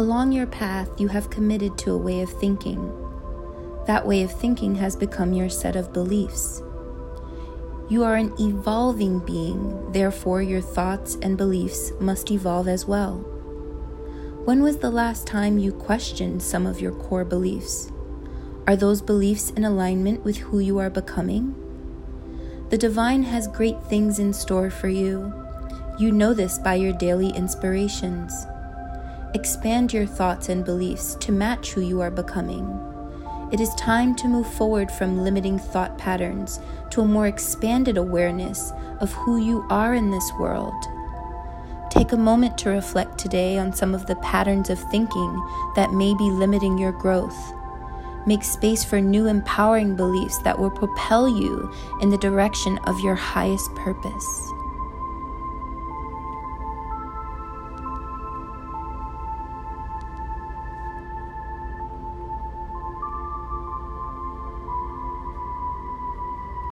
Along your path, you have committed to a way of thinking. That way of thinking has become your set of beliefs. You are an evolving being, therefore, your thoughts and beliefs must evolve as well. When was the last time you questioned some of your core beliefs? Are those beliefs in alignment with who you are becoming? The divine has great things in store for you. You know this by your daily inspirations. Expand your thoughts and beliefs to match who you are becoming. It is time to move forward from limiting thought patterns to a more expanded awareness of who you are in this world. Take a moment to reflect today on some of the patterns of thinking that may be limiting your growth. Make space for new empowering beliefs that will propel you in the direction of your highest purpose.